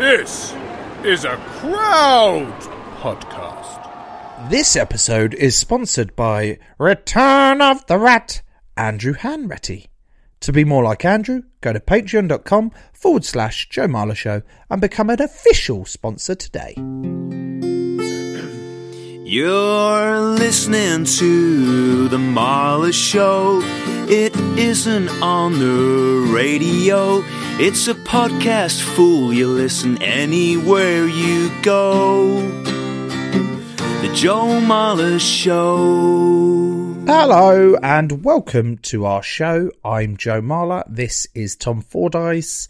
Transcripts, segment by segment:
This is a crowd podcast. This episode is sponsored by Return of the Rat, Andrew Hanratty. To be more like Andrew, go to patreon.com forward slash Joe Marler Show and become an official sponsor today. You're listening to The Marler Show. It isn't on the radio, it's a podcast, fool. You listen anywhere you go. The Joe Marler Show. Hello and welcome to our show. I'm Joe Marler. This is Tom Fordyce.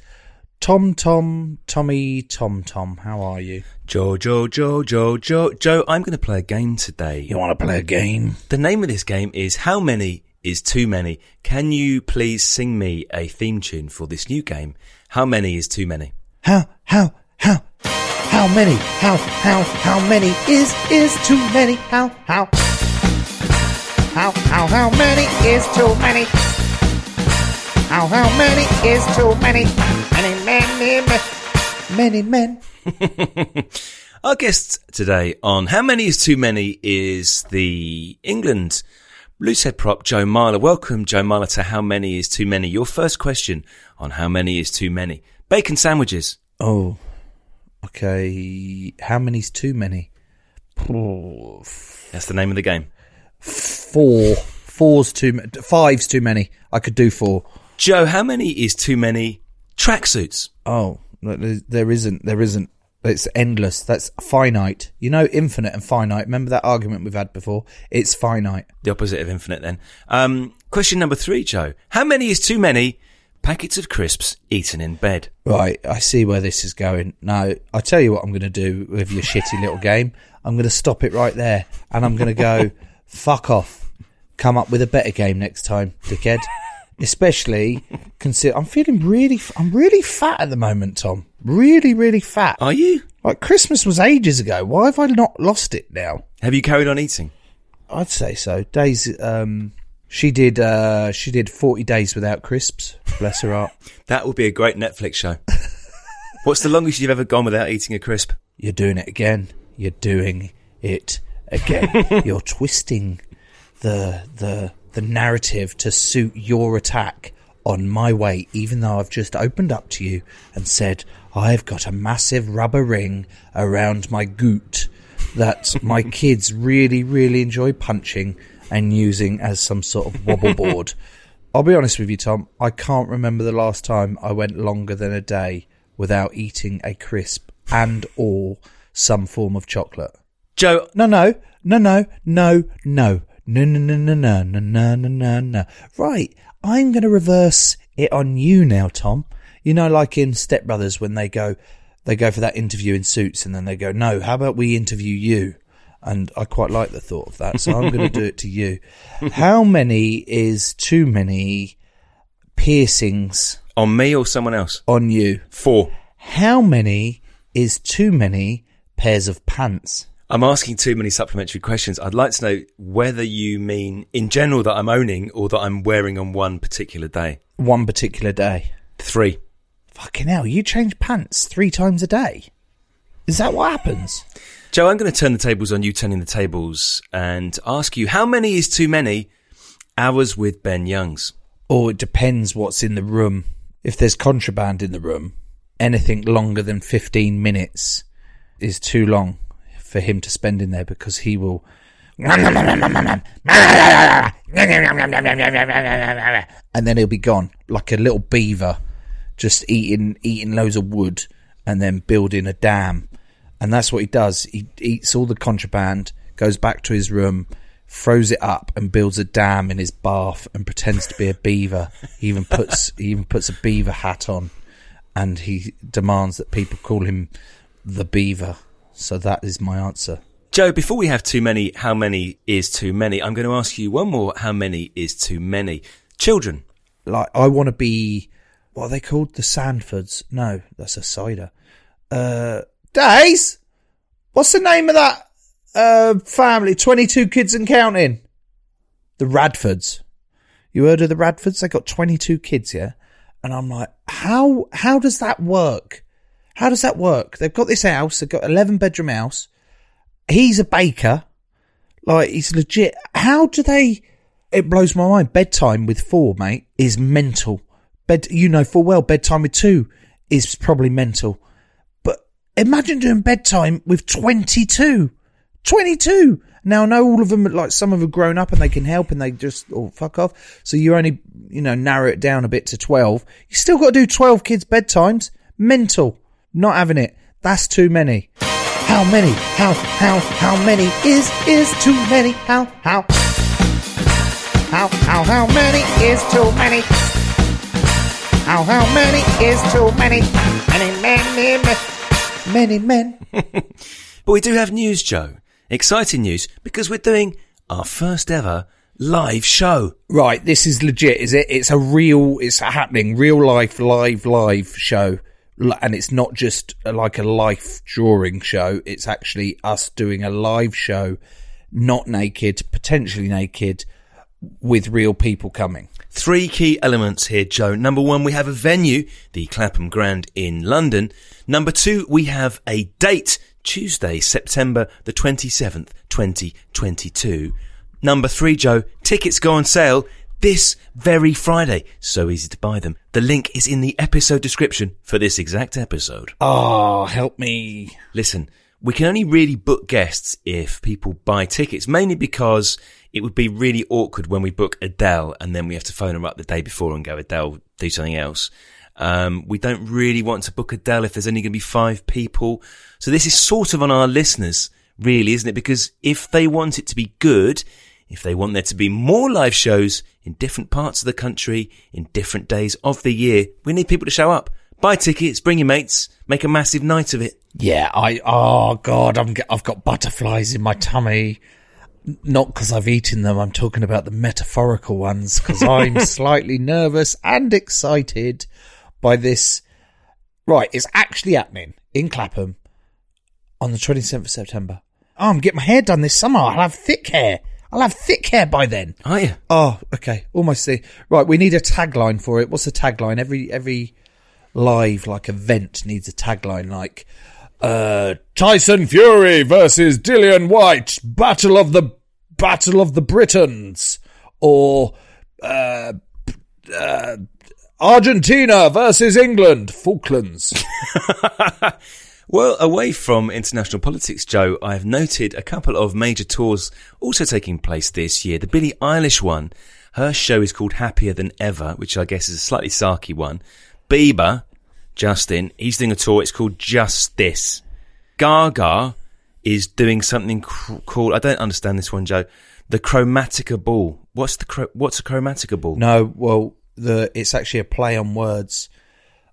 Tom Tom Tommy Tom Tom. How are you? Joe, Joe, Joe, Joe, Joe, Joe, I'm going to play a game today. You want to play a game? The name of this game is How Many is Too Many. Can you please sing me a theme tune for this new game? How many is too many? How how how how many? How how how many is is too many? How how how how how many is too many? How how many is too many? Many many many many men. Our guest today on How Many is Too Many is the England loosehead prop Joe Marler. Welcome, Joe Marler, to How Many is Too Many. Your first question on How Many is Too Many. Bacon sandwiches. Oh, okay. How many's too many? That's the name of the game. Four. Four's too. ma- Five's too many. I could do four. Joe, how many is too many tracksuits? Oh, there isn't. There isn't. It's endless. That's finite. You know, infinite and finite. Remember that argument we've had before? It's finite. The opposite of infinite then. Um, question number three, Joe. How many is too many packets of crisps eaten in bed? Right, I see where this is going. Now, I tell you what I'm going to do with your shitty little game. I'm going to stop it right there, and I'm going to go, fuck off. Come up with a better game next time, dickhead. Especially consider I'm feeling really, I'm really fat at the moment, Tom. Really, really fat. Are you? Like Christmas was ages ago. Why have I not lost it now? Have you carried on eating? I'd say so. Days. Um, she did. Uh, she did forty days without crisps. Bless her heart. That would be a great Netflix show. What's the longest you've ever gone without eating a crisp? You're doing it again. You're doing it again. You're twisting the the the narrative to suit your attack on my way, even though I've just opened up to you and said I've got a massive rubber ring around my goot that my kids really, really enjoy punching and using as some sort of wobble board. I'll be honest with you, Tom. I can't remember the last time I went longer than a day without eating a crisp and or some form of chocolate. Joe, No, no, no, no, no, no, no, no, no, no, no, no, no, no, no, no. Right, I'm going to reverse it on you now, Tom. You know, like in Step Brothers when they go, they go for that interview in suits, and then they go, "No, how about we interview you?" And I quite like the thought of that, so I'm going to do it to you. How many is too many piercings on me or someone else? on you? Four. How many is too many pairs of pants? I'm asking too many supplementary questions. I'd like to know whether you mean in general that I'm owning or that I'm wearing on one particular day. One particular day. Three. Fucking hell, you change pants three times a day. Is that what happens? Joe, I'm going to turn the tables on you turning the tables and ask you how many is too many hours with Ben Youngs? Or it depends what's in the room. If there's contraband in the room, anything longer than 15 minutes is too long for him to spend in there because he will. And then he'll be gone like a little beaver, just eating eating loads of wood and then building a dam. And that's what he does. He eats all the contraband, goes back to his room, throws it up, and builds a dam in his bath and pretends to be a beaver. He even puts he even puts a beaver hat on, and he demands that people call him the beaver. So that is my answer. Joe, before we have too many, how many is too many? I'm going to ask you one more. How many is too many? Children. Like I want to be what are they called? The Sandfords? No, that's a cider. Uh, Days. What's the name of that uh family? Twenty two kids and counting. The Radfords. You heard of the Radfords? They got twenty two kids, yeah. And I'm like, how how does that work? How does that work? They've got this house. They've got eleven bedroom house. He's a baker. Like he's legit. How do they? It blows my mind. Bedtime with four, mate, is mental. Bed, you know full well. Bedtime with two is probably mental. But imagine doing bedtime with twenty-two. Twenty-two. Now I know all of them. Like some of them grown up and they can help and they just oh fuck off. So you only you know narrow it down a bit to twelve. You still got to do twelve kids bedtimes. Mental. Not having it. That's too many. How many? How how how many is is too many? How how how how how many is too many? How how many is too many? Many many many many men. But we do have news, Joe. Exciting news because we're doing our first ever live show. Right, this is legit, is it? It's a real, it's happening, real life, live, live show. And it's not just uh, like a life drawing show. It's actually us doing a live show, not naked, potentially naked, with real people coming. Three key elements here, Joe. Number one, we have a venue, the Clapham Grand in London. Number two, we have a date, Tuesday, September the 27th, 2022. Number three, Joe, tickets go on sale this very Friday. So easy to buy them. The link is in the episode description for this exact episode. Oh, help me. Listen, we can only really book guests if people buy tickets, mainly because it would be really awkward when we book Adele and then we have to phone her up the day before and go, Adele, do something else. Um, we don't really want to book Adele if there's only going to be five people. So this is sort of on our listeners, really, isn't it? Because if they want it to be good, if they want there to be more live shows in different parts of the country, in different days of the year, we need people to show up. Buy tickets, bring your mates, make a massive night of it. Yeah, I, oh God, I'm, I've got butterflies in my tummy. Not because I've eaten them. I'm talking about the metaphorical ones because I'm slightly nervous and excited by this. Right, it's actually happening in Clapham on the 27th of September. Oh, I'm getting my hair done this summer. I'll have thick hair. I'll have thick hair by then. Are you? Oh, okay. Almost there. Right, we need a tagline for it. What's the tagline? Every every live like event needs a tagline like uh Tyson Fury versus Dillian Whyte, Battle of the Battle of the Britons or uh, uh Argentina versus England, Falklands. Well, away from international politics, Joe, I have noted a couple of major tours also taking place this year. The Billie Eilish one, her show is called Happier Than Ever, which I guess is a slightly sarky one. Bieber, Justin, he's doing a tour. It's called Justice. Gaga is doing something cr- called, I don't understand this one, Joe. The Chromatica Ball. What's the, chro- what's a Chromatica Ball? No, well, the it's actually a play on words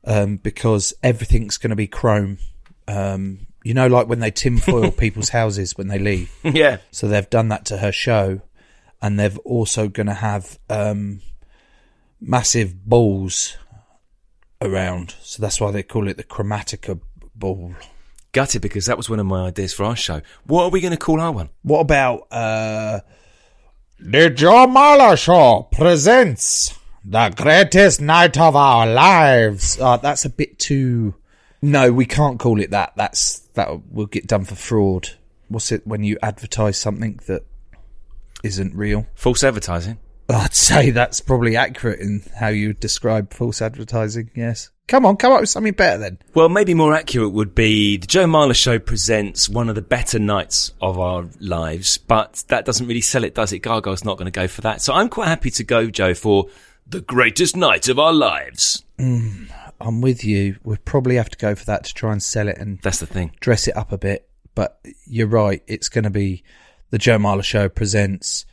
um, because everything's going to be chrome. Um, you know, like when they tinfoil people's houses when they leave. yeah. So they've done that to her show, and they've also going to have um, massive balls around. So that's why they call it the Chromatica ball. Gutted because that was one of my ideas for our show. What are we going to call our one? What about uh The Joe Marler Show presents the greatest night of our lives. uh, that's a bit too No, we can't call it that. That's that will get done for fraud. What's it when you advertise something that isn't real? False advertising. I'd say that's probably accurate in how you describe false advertising, yes. Come on, come up with something better then. Well, maybe more accurate would be the Joe Marler Show presents one of the better nights of our lives, but that doesn't really sell it, does it? Gargoyle's not going to go for that. So I'm quite happy to go, Joe, for the greatest night of our lives. Mm. I'm with you. We'd probably have to go for that to try and sell it and That's the thing. dress it up a bit. But you're right. It's going to be the Joe Marler Show presents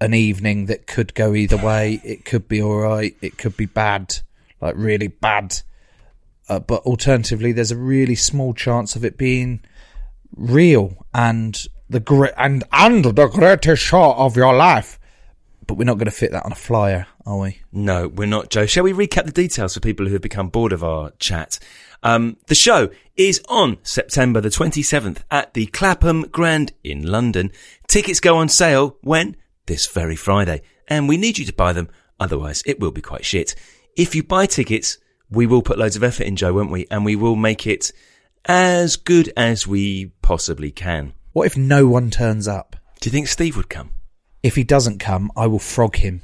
an evening that could go either way. It could be all right. It could be bad, like really bad. Uh, but alternatively, there's a really small chance of it being real and the great and and the greatest shot of your life. But we're not going to fit that on a flyer, are we? No, we're not, Joe. Shall we recap the details for people who have become bored of our chat? Um, the show is on September the 27th at the Clapham Grand in London. Tickets go on sale when? This very Friday. And we need you to buy them, otherwise it will be quite shit. If you buy tickets, we will put loads of effort in, Joe, won't we? And we will make it as good as we possibly can. What if no one turns up? Do you think Steve would come? If he doesn't come, I will frog him.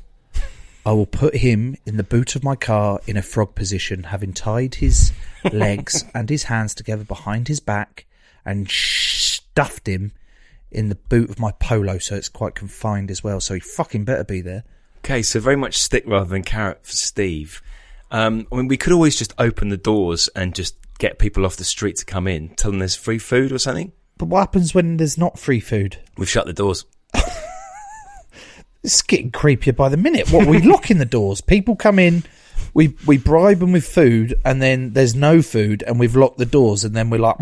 I will put him in the boot of my car in a frog position, having tied his legs and his hands together behind his back and stuffed him in the boot of my polo so it's quite confined as well. So he fucking better be there. Okay, so very much stick rather than carrot for Steve. Um, I mean, we could always just open the doors and just get people off the street to come in, tell them there's free food or something. But what happens when there's not free food? We've shut the doors. It's getting creepier by the minute. What we lock in the doors? People come in, we we bribe them with food, and then there's no food, and we've locked the doors, and then we're like,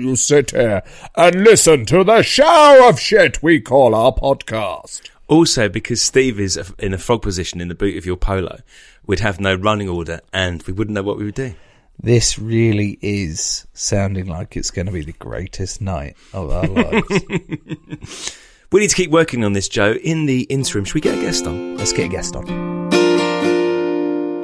you sit here and listen to the show of shit we call our podcast. Also, because Steve is in a frog position in the boot of your polo, we'd have no running order and we wouldn't know what we would do. this really is sounding like it's going to be the greatest night of our lives. We need to keep working on this, Joe. In the interim, should we get a guest on? Let's get a guest on.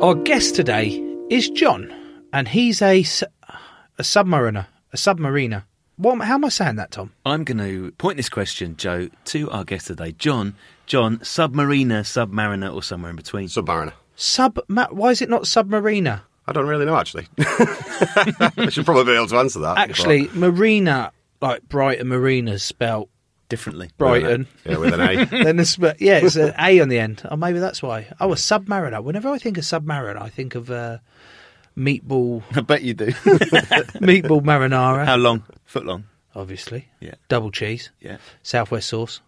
Our guest today is John, and he's a, a submariner, a submariner. What, how am I saying that, Tom? I'm going to point this question, Joe, to our guest today, John. John, submariner, submariner, or somewhere in between. Submariner. Sub. ma- Why is it not submariner? I don't really know, actually. I should probably be able to answer that. Actually, marina, like Brighton Marinas, spelt Differently. but- Brighton. Yeah, with an A. then it's, but yeah, it's an A on the end. Oh, maybe that's why. Oh, a submariner. Whenever I think of submariner, I think of uh, meatball, I bet you do. meatball marinara. How long? Foot long. obviously. Yeah. Double cheese. Yeah. Southwest sauce.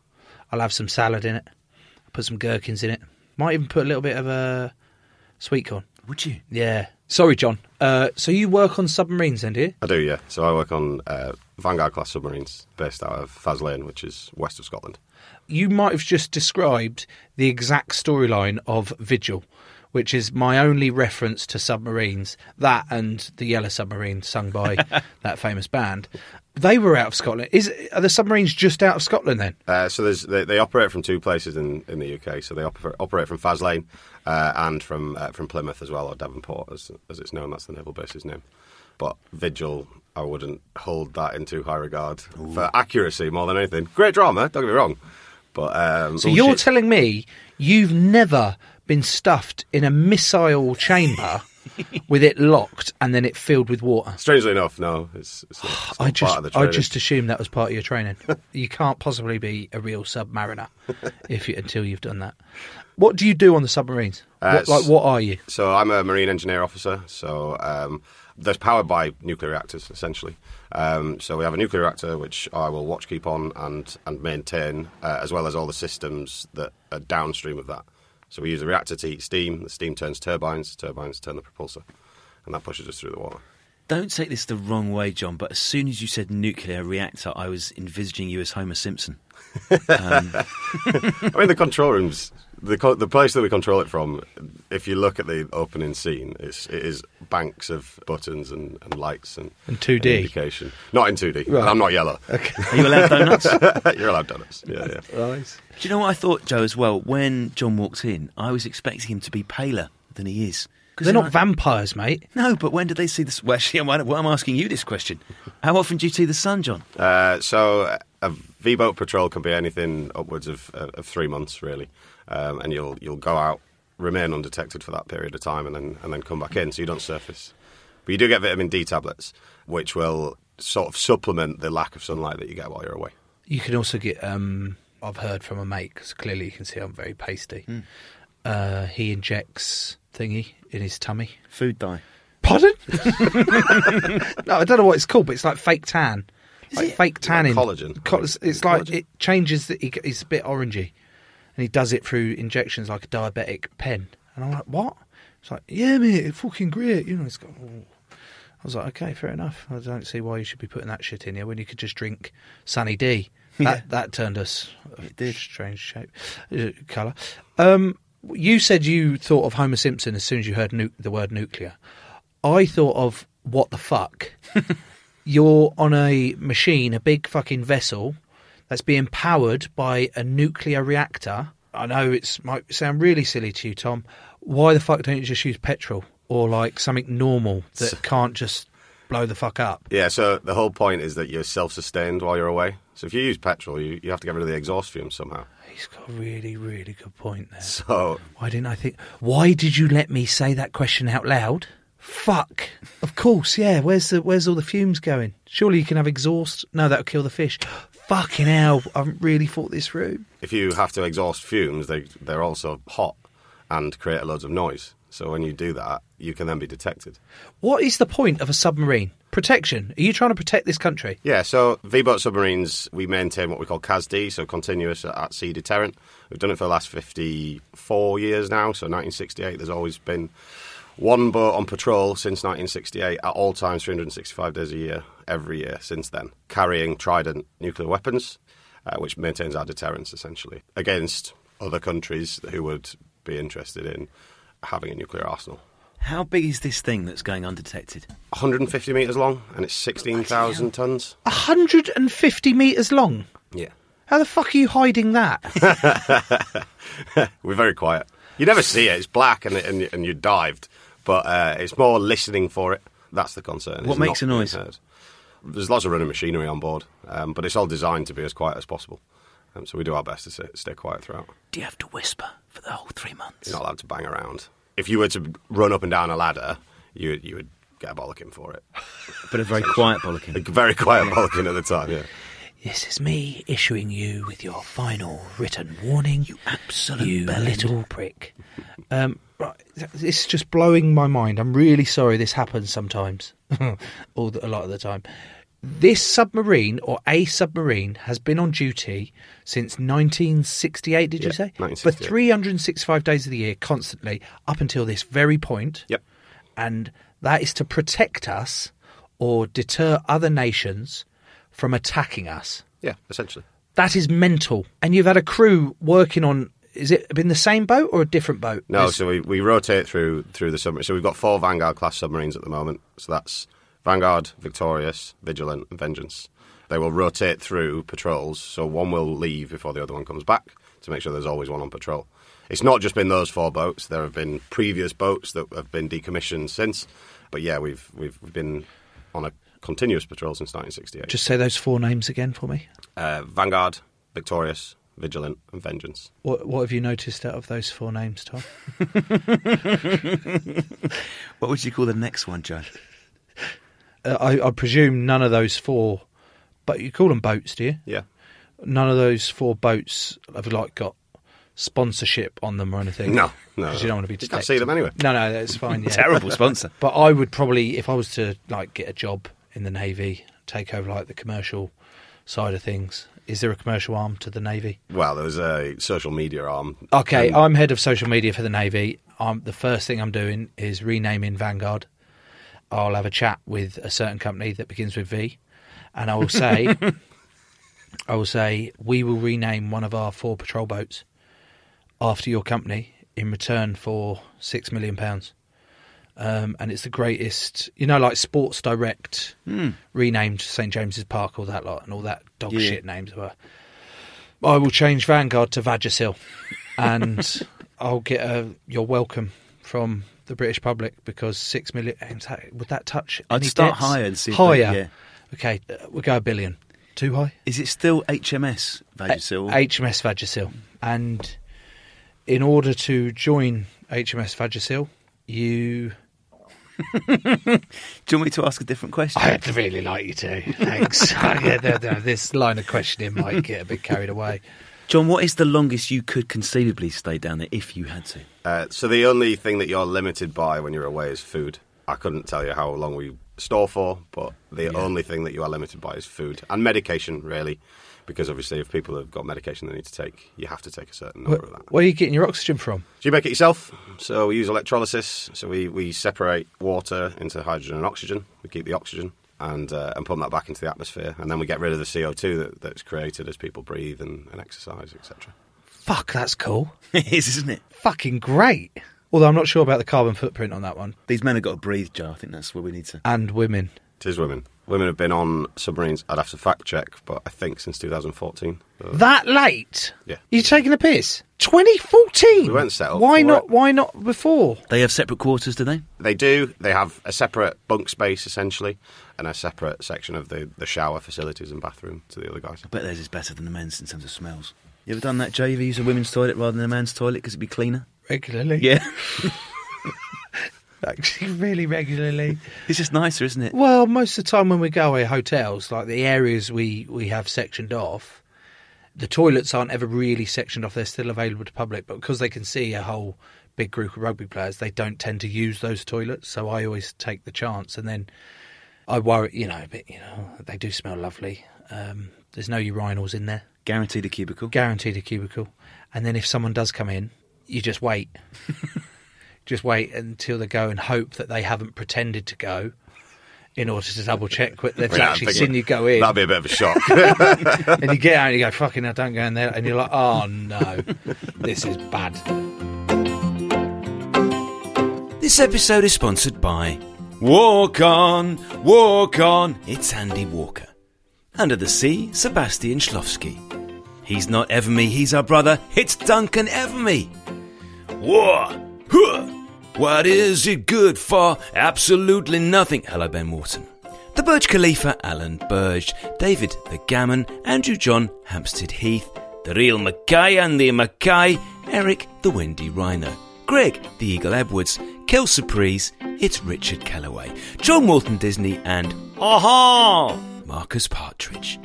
I'll have some salad in it. I'll put some gherkins in it. Might even put a little bit of uh, sweet corn. Would you? Yeah. Sorry, John. Uh, so you work on submarines, then, do you? I do, yeah. So I work on uh, Vanguard class submarines based out of Faslane, which is west of Scotland. You might have just described the exact storyline of Vigil, which is my only reference to submarines. That and the Yellow Submarine, sung by that famous band. They were out of Scotland. Is are the submarines just out of Scotland then? Uh, so there's, they, they operate from two places in, in the UK. So they oper- operate from Faslane uh, and from uh, from Plymouth as well, or Devonport as, as it's known. That's the naval base's name. But Vigil, I wouldn't hold that in too high regard for accuracy more than anything. Great drama, don't get me wrong. But um, So you're telling me you've never been stuffed in a missile chamber with it locked and then it filled with water? strangely enough, no, it's, it's not, it's I just, part of the I just assumed that was part of your training. you can't possibly be a real submariner if you, until you've done that. What do you do on the submarines? Uh, what, like, what are you? So I'm a marine engineer officer. So um, they're powered by nuclear reactors, essentially. Um, so we have a nuclear reactor which I will watch, keep on, and and maintain, uh, as well as all the systems that are downstream of that. So we use the reactor to heat steam. The steam turns turbines. Turbines turn the propulsor, and that pushes us through the water. Don't take this the wrong way, John, but as soon as you said nuclear reactor, I was envisaging you as Homer Simpson. Um, I mean, the control room's The co- the place that we control it from, if you look at the opening scene, it's, it is banks of buttons and, and lights and, And 2D? indication. Not in 2D. Right. I'm not yellow. Are you allowed donuts? You're allowed donuts. Yeah, yeah. Do you know what I thought, Joe, as well? When John walked in, I was expecting him to be paler than he is. 'Cause They're not I- vampires, mate. No, but when did they see this? Well, actually, I'm, well, I'm asking you this question. How often do you see the sun, John? Uh, so uh, a V boat patrol can be anything upwards of, uh, of three months, really, um, and you'll you'll go out, remain undetected for that period of time, and then and then come back in, so you don't surface. But you do get vitamin D tablets, which will sort of supplement the lack of sunlight that you get while you're away. You can also get. Um, I've heard from a mate because clearly you can see I'm very pasty. Uh, he injects thingy in his tummy. Food dye. Pardon? no, I don't know what it's called, but it's like fake tan. like fake tanning. collagen? Co- it's- it's like it changes. The, he- he's a bit orangey, and he does it through injections like a diabetic pen. And I'm like, what? It's like, yeah, mate, it's fucking great. You know, it's got. oh. I was like, okay, fair enough. I don't see why you should be putting that shit in here when you could just drink Sunny D. That Yeah. that turned us a strange shape, uh, colour. Um, you said you thought of Homer Simpson as soon as you heard nu- the word nuclear. I thought of what the fuck. You're on a machine, a big fucking vessel that's being powered by a nuclear reactor. I know it might sound really silly to you, Tom. Why the fuck don't you just use petrol or like something normal that can't just blow the fuck up? Yeah, so the whole point is that you're self-sustained while you're away. So if you use petrol, you, you have to get rid of the exhaust fumes somehow. He's got a really, really good point there. So Why didn't I think? Why did you let me say that question out loud? Fuck. Of course, yeah. Where's the Where's all the fumes going? Surely you can have exhaust. No, that'll kill the fish. Fucking hell! I haven't really thought this through. if you have to exhaust fumes, they they're also hot and create loads of noise. So when you do that, you can then be detected. What is the point of a submarine? Protection. Are you trying to protect this country? Yeah, so V-boat submarines, we maintain what we call CASD, so continuous at sea deterrent. We've done it for the last 54 years now, so 1968, there's always been one boat on patrol since 1968 at all times, 365 days a year, every year since then, carrying Trident nuclear weapons, uh, which maintains our deterrence essentially against other countries who would be interested in having a nuclear arsenal. How big is this thing that's going undetected? 150 metres long and it's 16,000 tonnes. 150 meters long. Yeah. How the fuck are you hiding that? We're very quiet. You never see it. It's black and and, and you're dived, but uh, it's more listening for it. That's the concern. What It's makes a noise? heard. There's lots of running machinery on board, um, but it's all designed to be as quiet as possible. Um, so we do our best to stay, stay quiet throughout. Do you have to whisper for the whole three months? You're not allowed to bang around. If you were to run up and down a ladder, you you would get a bollocking for it. But a very quiet bollocking. A very quiet bollocking at the time. Yeah. This is me issuing you with your final written warning. You absolute you little prick. Um, right, it's just blowing my mind. I'm really sorry this happens sometimes, all the, a lot of the time. This submarine or a submarine has been on duty since 1968. Did you say? For 365 days of the year, constantly up until this very point. Yep. and that is to protect us or deter other nations from attacking us. Yeah. Essentially. That is mental. And you've had a crew working on. Is it been the same boat or a different boat? No, so we, we rotate through through the submarine. So we've got four Vanguard class submarines at the moment. So that's Vanguard, Victorious, Vigilant, and Vengeance. They will rotate through patrols. So one will leave before the other one comes back to make sure there's always one on patrol. It's not just been those four boats. There have been previous boats that have been decommissioned since. But yeah, we've we've been on a continuous patrol since 1968. Just say those four names again for me. uh, Vanguard, Victorious, Vigilant, and Vengeance. What, what have you noticed out of those four names, Tom? What would you call the next one, Joe? Uh, I, I presume none of those four, but you call them boats, do you? Yeah. None of those four boats have like got sponsorship on them or anything. No, no, because no. you don't want to be. You can't see them anyway. No, no, that's fine. Yeah. Terrible sponsor. But I would probably, if I was to like get a job in the navy, take over like the commercial side of things. Is there a commercial arm to the navy? Well, there's a social media arm. Okay, And- I'm head of social media for the navy. Um, the first thing I'm doing is renaming Vanguard. I'll have a chat with a certain company that begins with V, and I will say, I will say we will rename one of our four patrol boats after your company in return for six million pounds. Um, and it's the greatest, you know, like Sports Direct renamed St James's Park, all that lot, and all that dog Yeah. shit names were. I will change Vanguard to Vagisil, and I'll get a you're welcome from the British public because six million. Would that touch? I'd start debts? higher and see higher. yeah. Okay, uh, we'll go a billion. Too high. Is it still HMS Vagisil? HMS Vagisil. And in order to join HMS Vagisil, you. Do you want me to ask a different question? I'd really like you to. Thanks. yeah, no, no, this line of questioning might get a bit carried away. John, what is the longest you could conceivably stay down there if you had to? Uh, so the only thing that you're limited by when you're away is food. I couldn't tell you how long we store for, but the only thing that you are limited by is food and medication, really, because obviously if people have got medication they need to take, you have to take a certain Where, number of that. where are you getting your oxygen from? So you make it yourself. So we use electrolysis. So we, we separate water into hydrogen and oxygen. We keep the oxygen and uh, and pump that back into the atmosphere, and then we get rid of the CO two that, that's created as people breathe and, and exercise, etc. Fuck, that's cool. it is, isn't it? Fucking great. Although I'm not sure about the carbon footprint on that one. These men have got to breathe, Joe. I think that's what we need to. And women. Tis women. Women have been on submarines. I'd have to fact check, but I think since 2014. So- That late? Yeah. You taking a piss? 2014. We weren't set up Why not? it. Why not before? They have separate quarters, do they? They do. They have a separate bunk space essentially, and a separate section of the, the shower facilities and bathroom to the other guys. I bet theirs is better than the men's in terms of smells. You ever done that, Joe? You ever used a women's toilet rather than a man's toilet because it'd be cleaner? Regularly. Yeah. Actually, really regularly. it's just nicer, isn't it? Well, most of the time when we go away hotels, like the areas we, we have sectioned off, the toilets aren't ever really sectioned off. They're still available to public, but because they can see a whole big group of rugby players, they don't tend to use those toilets. So I always take the chance, and then I worry, you know, but you know, they do smell lovely. Um, there's no urinals in there, Guaranteed a cubicle. guaranteed a cubicle. And then if someone does come in, you just wait. just wait until they go and hope that they haven't pretended to go in order to double check that they've Yeah, I'm actually seen you go in. That'd be a bit of a shock. and you get out and you go, fucking hell, don't go in there. And you're like, oh no, this is bad. This episode is sponsored by Walk On, Walk On. It's Andy Walker. Under the Sea, Sebastian Schlofsky. He's not Everme, he's our brother. It's Duncan Everme. War. Huh. What is it good for? Absolutely nothing. Hello, Ben Wharton. The Burj Khalifa, Alan Burge, David the Gammon, Andrew John, Hampstead Heath, the real Mackay and the Mackay, Eric the Windy Rhino, Greg the Eagle Edwards, Kel Surprise, it's Richard Calloway, John Walton Disney, and aha, Marcus Partridge.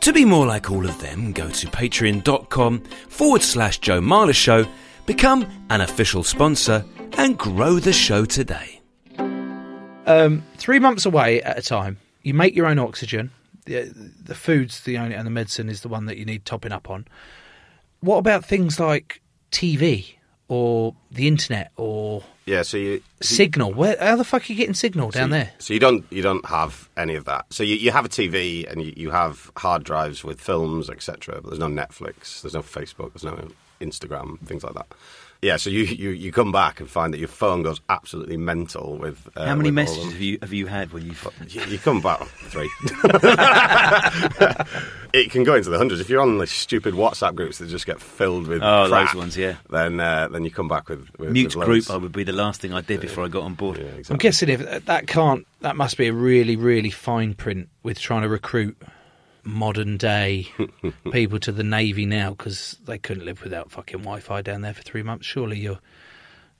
To be more like all of them, go to patreon.com forward slash Joe Marler Show, become an official sponsor, and grow the show today. Um, three months away at a time, you make your own oxygen. The, the food's the only, and the medicine is the one that you need topping up on. What about things like TV or the internet or yeah, so you signal? Where how the fuck are you getting signal down so you, there? So you don't you don't have any of that. So you, you have a TV and you, you have hard drives with films, etc. But there's no Netflix, there's no Facebook, there's no Instagram, things like that. Yeah, so you, you, you come back and find that your phone goes absolutely mental with. Uh, How many with all messages have you have you had when you've? You, you come back three. it can go into the hundreds if you're on the stupid WhatsApp groups that just get filled with Oh, crap, those ones, yeah. Then uh, then you come back with, with Mute with group. I would be the last thing I did before I got on board. Yeah, I'm guessing if that can't, that must be a really, really fine print with trying to recruit modern day people to the navy now because they couldn't live without fucking Wi-Fi down there for three months. Surely you're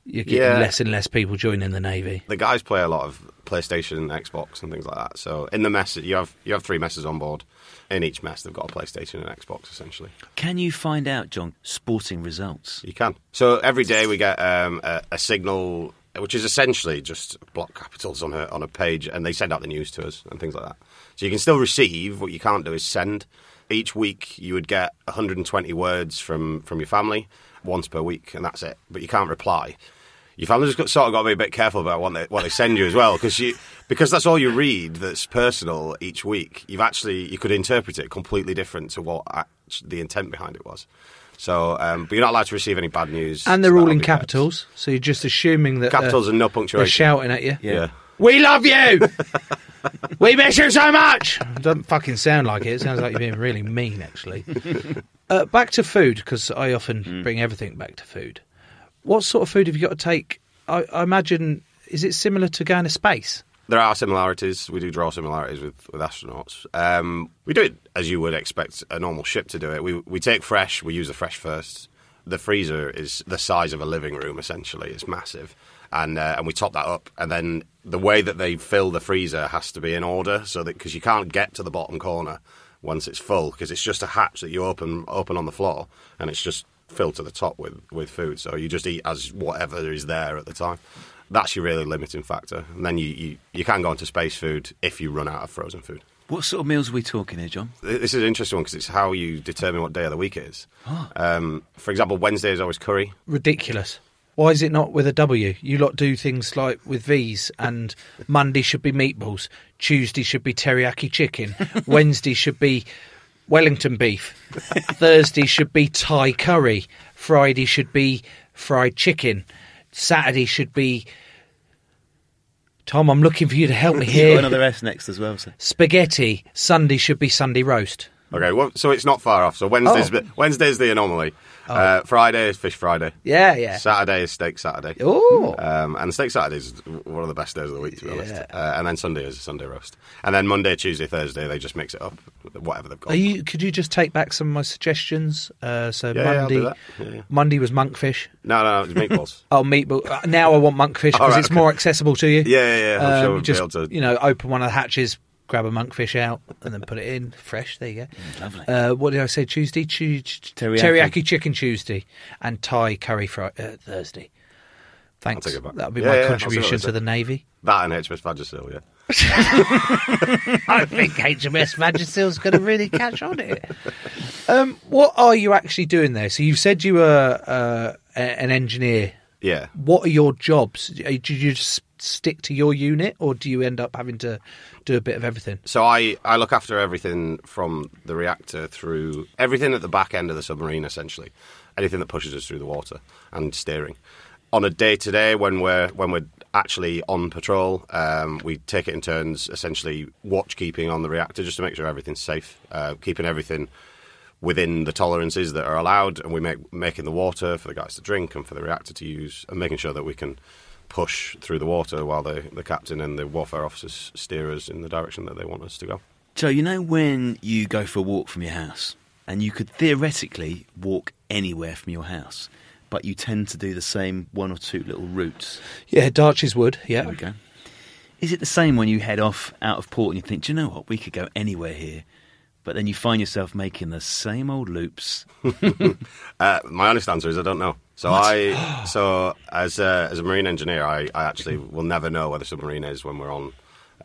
you're getting Yeah. less and less people joining the navy. the guys play a lot of PlayStation, Xbox, and things like that. So in the mess, you have you have three messes on board. In each mess, they've got a PlayStation and Xbox essentially. Can you find out, John, sporting results? You can. So every day we get um, a, a signal, which is essentially just block capitals on a on a page, and they send out the news to us and things like that. So you can still receive. What you can't do is send. Each week you would get 120 words from from your family once per week, and that's it. But you can't reply. Your family's got, sort of got to be a bit careful about what they, what they send you as well, because you because that's all you read that's personal each week. You've actually you could interpret it completely different to what the intent behind it was. So, um, but you're not allowed to receive any bad news. And they're so all in be kept. capitals, so you're just assuming that Capitals and no they're punctuation. shouting at you. Yeah. We love you. we miss you so much. It Doesn't fucking sound like it. It sounds like you're being really mean, actually. Uh, back to food, because I often bring everything back to food. What sort of food have you got to take? I, I imagine is it similar to going to space? There are similarities. We do draw similarities with, with astronauts. Um, we do it as you would expect a normal ship to do it. We we take fresh. We use the fresh first. The freezer is the size of a living room. Essentially, it's massive, and uh, and we top that up. And then the way that they fill the freezer has to be in order, so that because you can't get to the bottom corner once it's full, because it's just a hatch that you open open on the floor, and it's just filled to the top with with food. So you just eat as whatever is there at the time that's your really limiting factor. And then you, you, you can go into space food if you run out of frozen food. What sort of meals are we talking here, John? This is an interesting one because it's how you determine what day of the week it is. Um, for example, Wednesday is always curry. Ridiculous. Why is it not with a W? You lot do things like with V's, and Monday should be meatballs, Tuesday should be teriyaki chicken, Wednesday should be Wellington beef, Thursday should be Thai curry, Friday should be fried chicken, Saturday should be. Tom, I'm looking for you to help me here. another S next as well. So. Spaghetti. Sunday should be Sunday roast. Okay, well, so it's not far off. So Wednesday's, Oh. Wednesday's the anomaly. Uh, Friday is Fish Friday. Yeah, yeah. Saturday is Steak Saturday. Ooh. Um, and Steak Saturday is one of the best days of the week, to be honest. Yeah. Uh, and then Sunday is a Sunday roast. And then Monday, Tuesday, Thursday, they just mix it up, whatever they've got. Are you? Could you just take back some of my suggestions? Uh, so Yeah, Monday, do that. Yeah. Monday was monkfish. No, no, no, it's meatballs. Oh, meatball. uh, Now I want monkfish because right, it's okay. more accessible to you. Yeah, yeah, yeah. I'm Um, sure we'll be just able to- you know open one of the hatches, grab a monkfish out, and then put it in fresh. There you go. lovely. Uh, what did I say? Tuesday, Tu- Teriyaki. teriyaki chicken Tuesday, and Thai curry fri- uh, Thursday. Thanks. take it back. That'll be Yeah, my yeah, I'll see what contribution to the navy. that and HMS Vagisil, yeah. I think HMS Vagisil's going to really catch on it. Um, what are you actually doing there? So you've said you were uh, a- an engineer. Yeah. What are your jobs? Do you just stick to your unit, or do you end up having to do a bit of everything? So I, I look after everything from the reactor through everything at the back end of the submarine, essentially, anything that pushes us through the water and steering. On a day to day, when we're when we're actually on patrol, um, we take it in turns, essentially watch keeping on the reactor just to make sure everything's safe, uh, keeping everything within the tolerances that are allowed, and we make making the water for the guys to drink and for the reactor to use, and making sure that we can push through the water while the, the captain and the warfare officers steer us in the direction that they want us to go. Joe, you know when you go for a walk from your house, and you could theoretically walk anywhere from your house, but you tend to do the same one or two little routes. Yeah, Darches Wood. Yeah. There we go. Is it the same when you head off out of port and you think, do you know what, we could go anywhere here, but then you find yourself making the same old loops? Uh, my honest answer is I don't know. So I, so as a, as a marine engineer, I, I actually will never know where the submarine is when we're on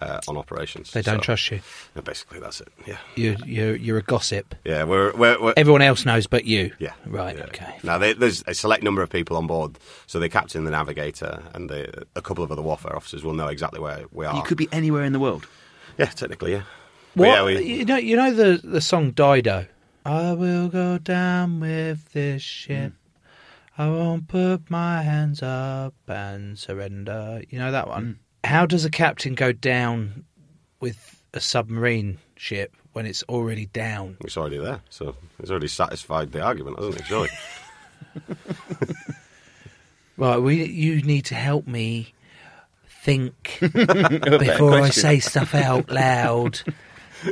uh, on operations. They don't So, trust you. yeah, Basically, that's it. Yeah, You, you're, you're a gossip. yeah. We're, we're, we're Everyone else knows but you. yeah, Right. yeah. Okay. Now they, there's a select number of people on board, so the captain, the navigator, and the, a couple of other warfare officers will know exactly where we are. You could be anywhere in the world. yeah, technically, yeah. What yeah, we, you know? You know the the song Dido. I will go down with this hmm. ship. I won't put my hands up and surrender. You know that one. Hmm. How does a captain go down with a submarine ship when it's already down? it's already there, so it's already satisfied the argument, hasn't it? Surely. Right, we you need to help me think before I say stuff out loud.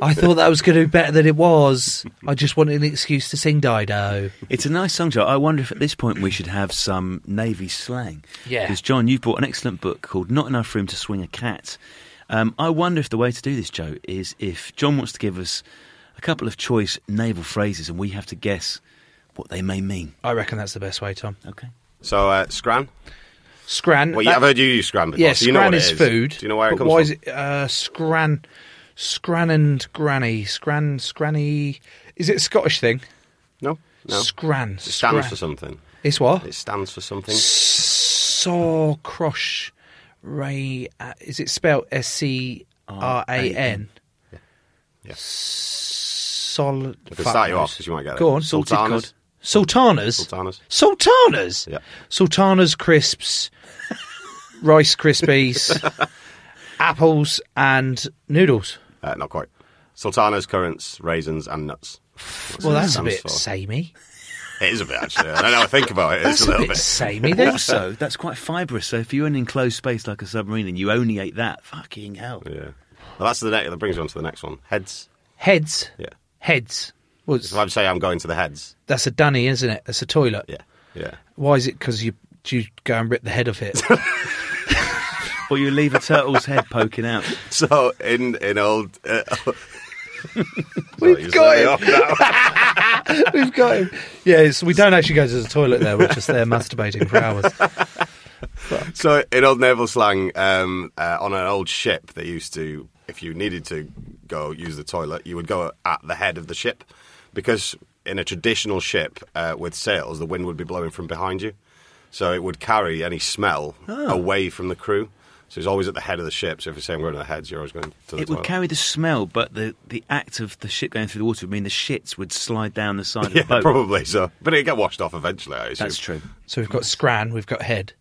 I thought that was going to be better than it was. I just wanted an excuse to sing Dido. It's a nice song, Joe. I wonder if at this point we should have some Navy slang. Yeah. Because, John, you've brought an excellent book called Not Enough Room to Swing a Cat. Um, I wonder if the way to do this, Joe, is if John wants to give us a couple of choice naval phrases and we have to guess what they may mean. I reckon that's the best way, Tom. Okay. So uh, Scran. Scran. Well, yeah, that- I've heard you use Scran before. yeah, so you know Scran what it is, is food. Do you know where it comes why from? is it uh, Scran? Scran and Granny. Scran, Scranny. Is it a Scottish thing? No, no. Scran. It stands Scran. for something. It's what? It stands for something. Saw Crosh Ray. Uh, is it spelled S C R A N? Yeah. Sol. I can start you off because you might get it. Go on. Salted Sultanas. Sultanas. Sultanas. Sultanas. Yeah. Sultanas crisps, Rice Krispies, apples, and noodles. Uh, not quite. Sultanas, currants, raisins, and nuts. Well, that's a stands bit for. samey. It is a bit actually. I don't know. I think about it. It's That's a a little bit bit. samey. Then. Also, that's quite fibrous. So if you're in an enclosed space like a submarine and you only ate that, fucking hell. Yeah. Well, that's the next. That brings you on to the next one. Heads. Heads. Yeah. Heads. Well, If I say I'm going to the heads. that's a dunny, isn't it? That's a toilet. Yeah. Yeah. Why is it? Because you you go and rip the head off it? Or you leave a turtle's head poking out. So in in old. Uh, We've got him. now. We've got him. Yes, we don't actually go to the toilet there. We're just there masturbating for hours. So in old naval slang, um, uh, on an old ship, they used to, if you needed to go use the toilet, you would go at the head of the ship, because in a traditional ship uh, with sails, the wind would be blowing from behind you, so it would carry any smell away from the crew. So it's always at the head of the ship. So if you're saying we're going to the heads, you're always going to the It would toilet. carry the smell, but the, the act of the ship going through the water would mean the shits would slide down the side of yeah, the boat. probably so. But it'd get washed off eventually. I assume. That's true. So we've got scran, we've got head.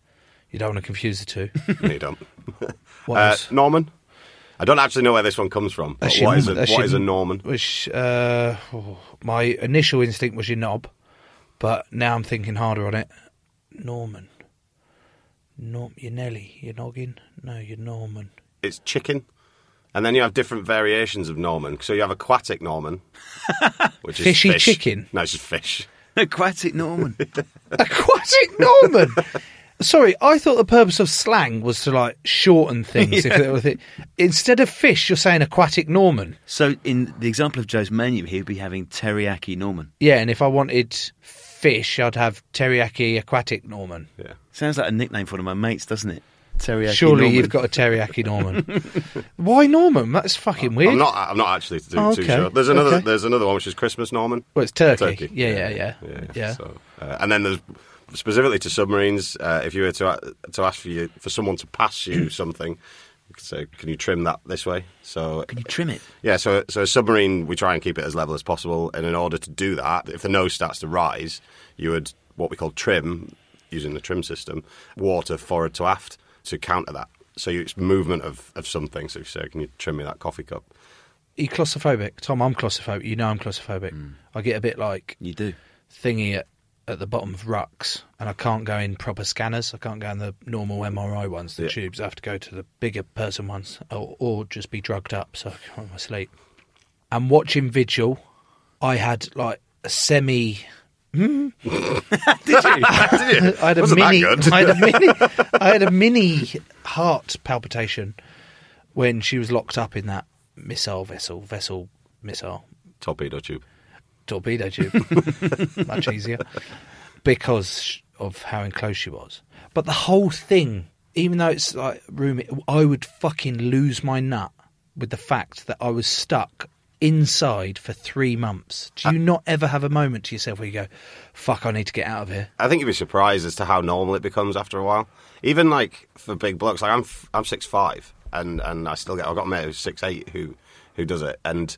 You don't want to confuse the two. No, you don't. What Uh, else? Norman. I don't actually know where this one comes from. But That's what your- is a, what your- is a Norman? Which uh, oh, my initial instinct was your knob, but now I'm thinking harder on it. Norman. Norm, your Nelly, your noggin. No, your Norman. it's chicken. And then you have different variations of Norman. So you have aquatic Norman, which is Fishy fish. chicken? No, it's just fish. Aquatic Norman. Aquatic Norman. Sorry, I thought the purpose of slang was to like shorten things. If they were thi- Instead of fish, you're saying aquatic Norman. so in the example of Joe's menu, he would be having teriyaki Norman. Yeah, and if I wanted fish, I'd have teriyaki aquatic Norman. Yeah. Sounds like a nickname for one of my mates, doesn't it? Teriyaki Surely Norman. you've got a teriyaki Norman. Why Norman? That's fucking weird. I'm not. I'm not actually too, Oh, too okay, sure. There's another. okay. There's another one which is Christmas Norman. Well, it's turkey. Turkey. Yeah, yeah, yeah, yeah. yeah. So, uh, and then there's specifically to submarines. Uh, if you were to a- to ask for you for someone to pass you something, you could say, "Can you trim that this way?" So Can you trim it? Yeah, so so a submarine we try and keep it as level as possible, and in order to do that, if the nose starts to rise, you would what we call trim using the trim system, water forward to aft to counter that. So it's movement of, of something. So you say, "Can you trim me that coffee cup?" Are you claustrophobic? Tom, I'm claustrophobic. You know I'm claustrophobic. Mm. I get a bit like You do. thingy at, at the bottom of rucks, and I can't go in proper scanners. I can't go in the normal MRI ones, the Yeah. tubes. I have to go to the bigger person ones, or, or just be drugged up so I can fall asleep. And watching Vigil, I had like a semi. Did you? I had a Wasn't mini. I had a mini. I had a mini heart palpitation when she was locked up in that missile vessel, vessel missile Torpedo tube. Torpedo tube. Much easier because of how enclosed she was. But the whole thing, even though it's like room, I would fucking lose my nut with the fact that I was stuck inside for three months. Do you not ever have a moment to yourself where you go, "Fuck, I need to get out of here"? I think you'd be surprised as to how normal it becomes after a while. Even like for big blocks, like I'm I'm six five, and and I still get I've got a mate who's six eight who who does it, and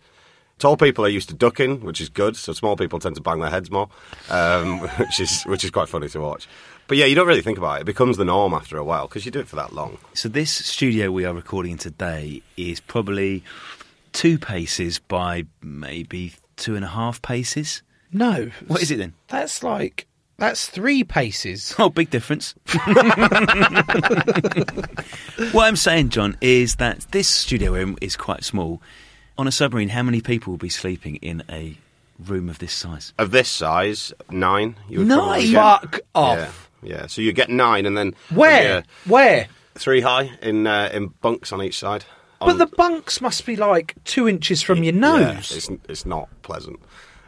tall people are used to ducking, which is good. So small people tend to bang their heads more, um, which is which is quite funny to watch. But yeah, you don't really think about it. It becomes the norm after a while because you do it for that long. So this studio we are recording in today is probably two paces by maybe two and a half paces. No, What is it then? That's like that's three paces. Oh, big difference. what I'm saying, John, is that this studio room is quite small. On a submarine, how many people will be sleeping in a room of this size? Of this size, nine. You would Nine? get. Fuck off. Yeah, yeah. So you get nine, and then Where? yeah, Where? three high in uh, in bunks on each side. But On- the bunks must be like two inches from your Yeah, nose. it's it's not pleasant.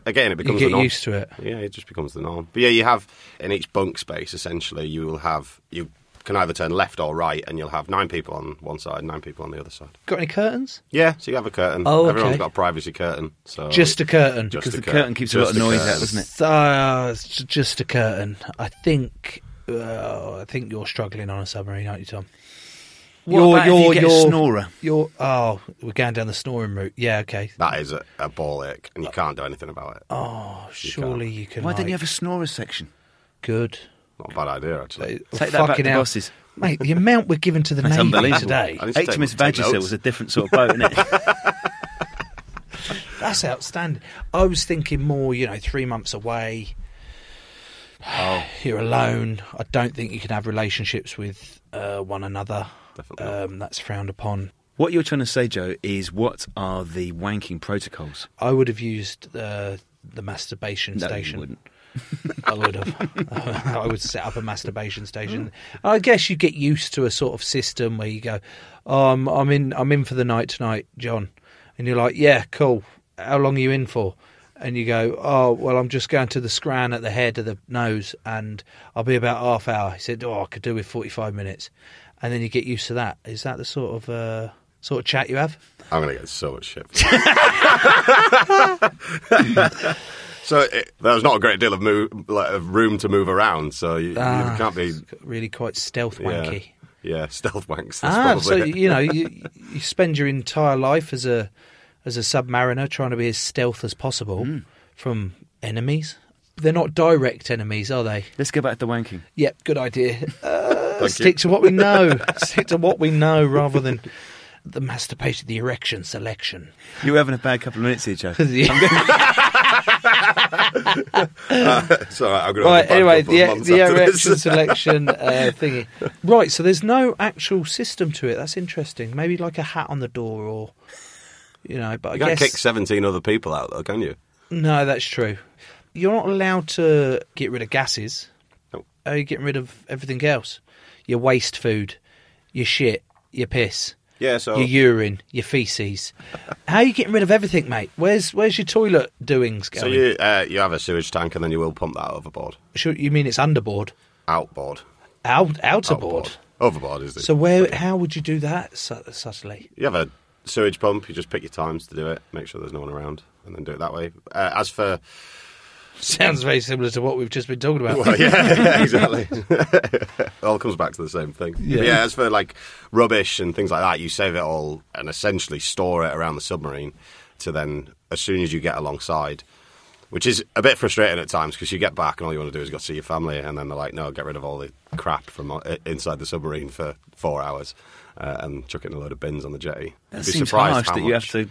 Again, it becomes you becomes get the norm. used to it. Yeah, it just becomes the norm. But yeah, you have in each bunk space essentially you will have you can either turn left or right, and you'll have nine people on one side, nine people on the other side. Got any curtains? Yeah, so you have a curtain. Oh, Everyone's okay. got a privacy curtain. So Just a curtain. Just Because a the curtain keeps a lot of noise curtain. out, doesn't it? Uh, it's just a curtain. I think. Uh, I think you're struggling on a submarine, aren't you, Tom? What about if you get a snorer? You're, oh, we're going down the snoring route. Yeah, okay. That is a, a ball ache, and you can't do anything about it. Oh, surely you can. Why like, don't you have a snorer section? good? Not a bad idea, actually. Take that back Fucking to hell. bosses. mate. The amount we're giving to the That's navy unbelievable. today. I need to take- HMS take Vagisil notes. was a different sort of boat, isn't it? That's outstanding. I was thinking more, you know, three months away. Oh. You're alone. I don't think you can have relationships with uh, one another. Definitely not. Um, that's frowned upon. what you're trying to say, Joe, is what are the wanking protocols? I would have used uh, the masturbation No, you station. wouldn't. I would have. I would set up a masturbation station. I guess you get used to a sort of system where you go, oh, I'm, in. I'm in for the night tonight, John, and you're like, yeah, cool. How long are you in for? And you go, oh, well, I'm just going to the scran at the head of the nose, and I'll be about half hour. He said, oh, I could do with 45 minutes, and then you get used to that. Is that the sort of uh, sort of chat you have? I'm going to get so much shit. so it, there was not a great deal of, move, like, of room to move around, so you, Ah, you can't be really quite stealth yeah, wanky. Yeah, stealth wanks. Ah, so it. you know you you spend your entire life as a as a submariner trying to be as stealth as possible Hmm. from enemies. They're not direct enemies, are they? Let's go back to the wanking. Yep, good idea. Uh, stick you. to what we know. stick to what we know rather than the masturbation, the erection selection. You were having a bad couple of minutes here, Joe. Right, I'm gonna right. Anyway, the, the erection selection uh, thingy. Right. So there's no actual system to it. That's interesting. Maybe like a hat on the door, or you know. But You I can't guess kick 17 other people out, though, can you? No, that's true. You're not allowed to get rid of gases. No. Are you getting rid of everything else? Your waste food, your shit, your piss, Yeah, so your urine, your feces. How are you getting rid of everything, mate? Where's where's your toilet doings going? so you uh, you have a sewage tank and then you will pump that overboard, Sure, you mean it's underboard, outboard, out outerboard? outboard, overboard is it? So where? How would you do that su- subtly? you have a sewage pump. You just pick your times to do it. Make sure there's no one around, and then do it that way. Uh, as for Sounds very similar to what we've just been talking about. Well, yeah, exactly. it all comes back to the same thing. Yeah. Yeah. as for like rubbish and things like that, you save it all and essentially store it around the submarine to then, as soon as you get alongside, which is a bit frustrating at times because you get back and all you want to do is go see your family, and then they're like, no, get rid of all the crap from uh, inside the submarine for four hours uh, and chuck it in a load of bins on the jetty. That You'd be seems surprised harsh how that you have to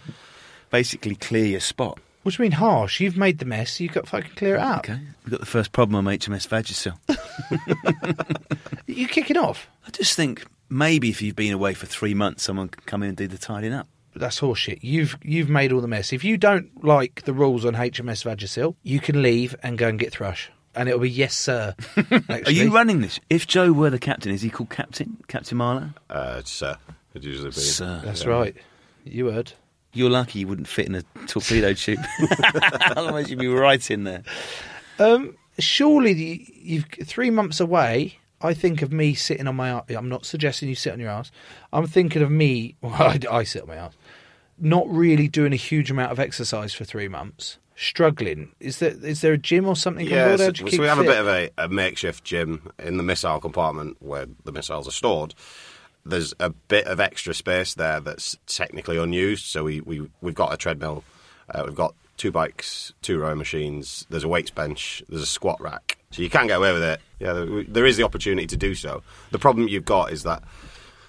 basically clear your spot. What do you mean harsh? You've made the mess. You've got to fucking clear it up. Okay, we've got the first problem on HMS Vagisil. You kicking off? I just think maybe if you've been away for three months, someone can come in and do the tidying up. that's horseshit. You've you've made all the mess. If you don't like the rules on HMS Vagisil, you can leave and go and get thrush, and it'll be yes, sir. Are actually. you running this? If Joe were the captain, is he called Captain? Captain Marler? Uh, sir, it'd usually be. Sir. That's right. You heard. You're lucky you wouldn't fit in a torpedo tube. Otherwise, you'd be right in there. Um, surely the, you've three months away. I think of me sitting on my. ar- I'm not suggesting you sit on your ass. I'm thinking of me. Well, I, I sit on my ass. Not really doing a huge amount of exercise for three months. Struggling. Is there is there a gym or something? on Yeah, board? How so, do you so keep we have a fit? bit of a, a makeshift gym in the missile compartment where the missiles are stored. There's a bit of extra space there that's technically unused. So we, we we've got a treadmill, uh, we've got two bikes, two row machines. There's a weights bench. There's a squat rack. So you can get away with it. Yeah, there, there is the opportunity to do so. The problem you've got is that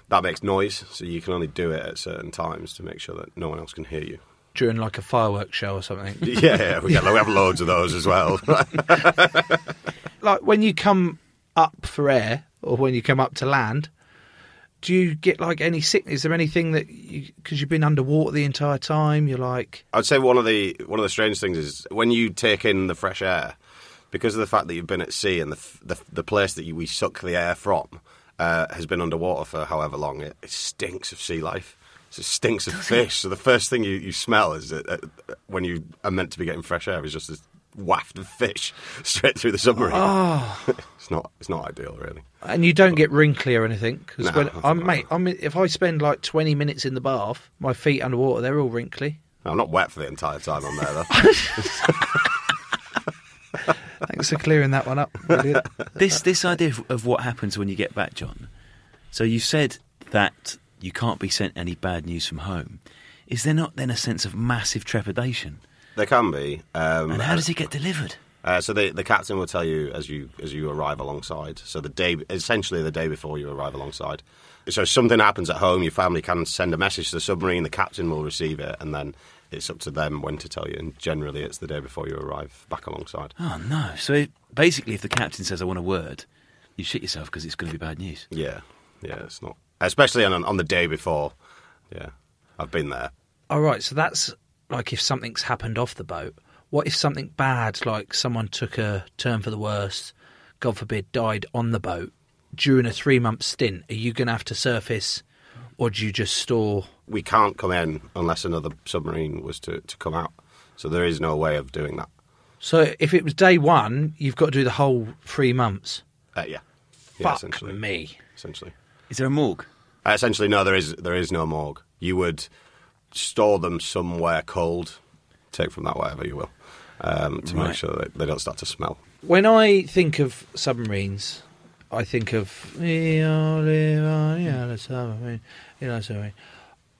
that makes noise, so you can only do it at certain times to make sure that no one else can hear you. during like a fireworks show or something. Yeah, yeah we, get, we have loads of those as well. like when you come up for air or when you come up to land, do you get like any sickness? Is there anything that because you've been underwater the entire time? You're like, I'd say one of the one of the strange things is when you take in the fresh air, because of the fact that you've been at sea and the the, the place that you, we suck the air from uh, has been underwater for however long, it, it stinks of sea life. So it stinks of fish. So the first thing you, you smell is that, uh, when you are meant to be getting fresh air is just this waft of fish straight through the submarine. Ah. it's not it's not ideal really. and you don't get wrinkly or anything because No, when I'm mate, I mean, if I spend like 20 minutes in the bath, my feet underwater, they're all wrinkly. I'm not wet for the entire time I'm there though. Thanks for clearing that one up. Brilliant. This this idea of, of what happens when you get back, John. So you said that you can't be sent any bad news from home, is there not then a sense of massive trepidation? There can be. Um, And how does it get delivered? Uh, so the the captain will tell you as you as you arrive alongside. So the day, essentially the day before you arrive alongside. So if something happens at home, your family can send a message to the submarine. The captain will receive it, and then it's up to them when to tell you. And generally, it's the day before you arrive back alongside. Oh no! So it, basically, if the captain says, "I want a word," you shit yourself because it's going to be bad news. Yeah, yeah, it's not especially on on the day before. Yeah, I've been there. All right, so that's like if something's happened off the boat. What if something bad, like someone took a turn for the worse, God forbid, died on the boat during a three month stint? Are you going to have to surface, or do you just store? We can't come in unless another submarine was to, to come out. So there is no way of doing that. So if it was day one, you've got to do the whole three months. Uh, yeah, yeah, Fuck essentially. me. Essentially. Is there a morgue? Uh, essentially, no. There is there is no morgue. You would store them somewhere cold. Take from that whatever you will, um, to Right. make sure that they don't start to smell. When I think of submarines, I think of "We all live submarine,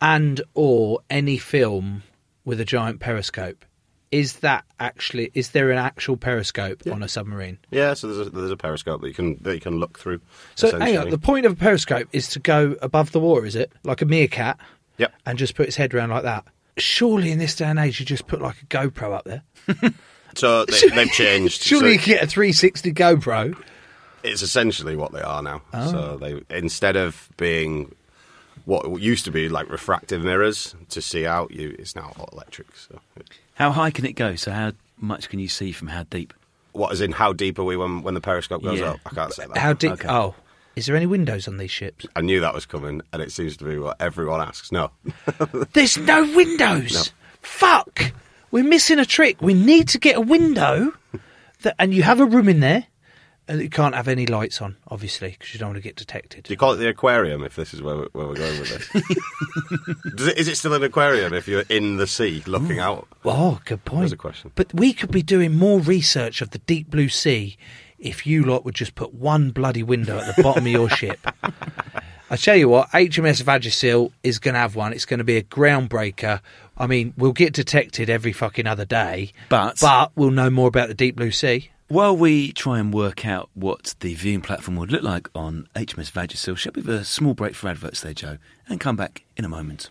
and or any film with a giant periscope. Is that actually? Is there an actual periscope on a submarine? Yeah, so there's a, there's a periscope that you can that you can look through. So hang on, the point of a periscope is to go above the water, is it? Like a meerkat, Yep. and just put its head around like that. Surely, in this day and age, you just put like a GoPro up there. So they, they've changed. Surely you can get a 360 GoPro. it's essentially what they are now. Oh. So they instead of being what used to be like refractive mirrors to see out, you it's now all electric. So How high can it go? So how much can you see from how deep? what is in how deep are we when when the periscope goes Yeah. up? I can't say that. How deep? Okay. Oh, is there any windows on these ships? I knew that was coming, and it seems to be what everyone asks. No, There's no windows. Fuck. We're missing a trick. We need to get a window, that, and you have a room in there, and you can't have any lights on, obviously, because you don't want to get detected. do you call it the aquarium if this is where we're, where we're going with this? Does it, is it still an aquarium if you're in the sea looking out? Oh, good point. There's a question. But we could be doing more research of the deep blue sea if you lot would just put one bloody window at the bottom of your ship. I tell you what, HMS Vagisil is going to have one. It's going to be a groundbreaker. I mean, we'll get detected every fucking other day, But- but we'll know more about the deep blue sea. While we try and work out what the viewing platform would look like on HMS Vagisil, shall we have a small break for adverts there, Joe, and come back in a moment?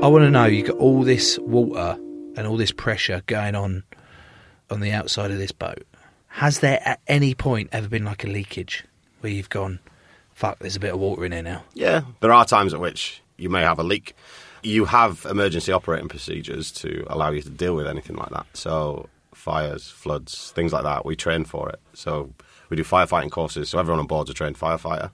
I want to know you got all this water and all this pressure going on on the outside of this boat. Has there at any point ever been like a leakage where you've gone, fuck, there's a bit of water in here now? Yeah, there are times at which you may have a leak. You have emergency operating procedures to allow you to deal with anything like that. So, fires, floods, things like that, we train for it. So, we do firefighting courses, so everyone on board's a trained firefighter.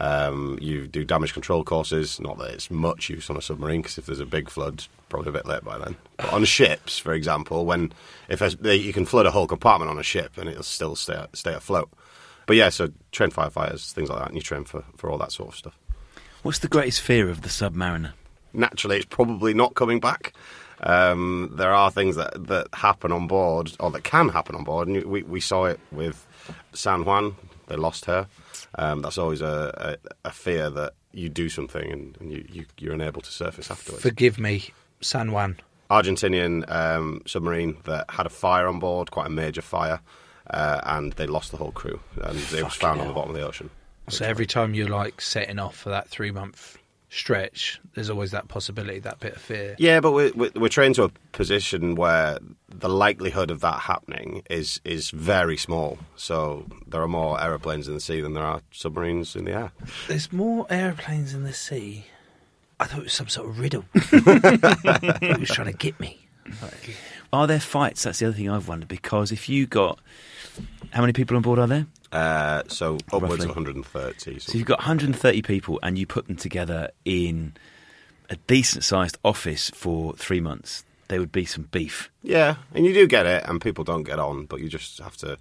Um, you do damage control courses, not that it's much use on a submarine, because if there's a big flood, probably a bit late by then. But on ships, for example, when if you can flood a whole compartment on a ship and it'll still stay stay afloat. But yeah, so train firefighters, things like that, and you train for, for all that sort of stuff What's the greatest fear of the submariner? naturally it's probably not coming back. Um, there are things that, that happen on board, or that can happen on board, and we, we saw it with San Juan. They lost her. Um, that's always a, a, a fear that you do something and, and you, you, you're unable to surface afterwards. Forgive me, San Juan. Argentinian um, submarine that had a fire on board, quite a major fire, uh, and they lost the whole crew, and it was found on the bottom of the ocean. So every time you're like setting off for that three month stretch, there's always that possibility, that bit of fear. Yeah, but we're, we're, we're trained to a position where the likelihood of that happening is is very small. So there are more aeroplanes in the sea than there are submarines in the air. There's more aeroplanes in the sea. I thought it was some sort of riddle. I it was trying to get me. Are there fights? That's the other thing I've wondered because if you got how many people on board are there? Uh, so upwards Roughly. of 130. So you've got 130 people and you put them together in a decent sized office for three months. There would be some beef. Yeah, and you do get it, and people don't get on, but you just have to.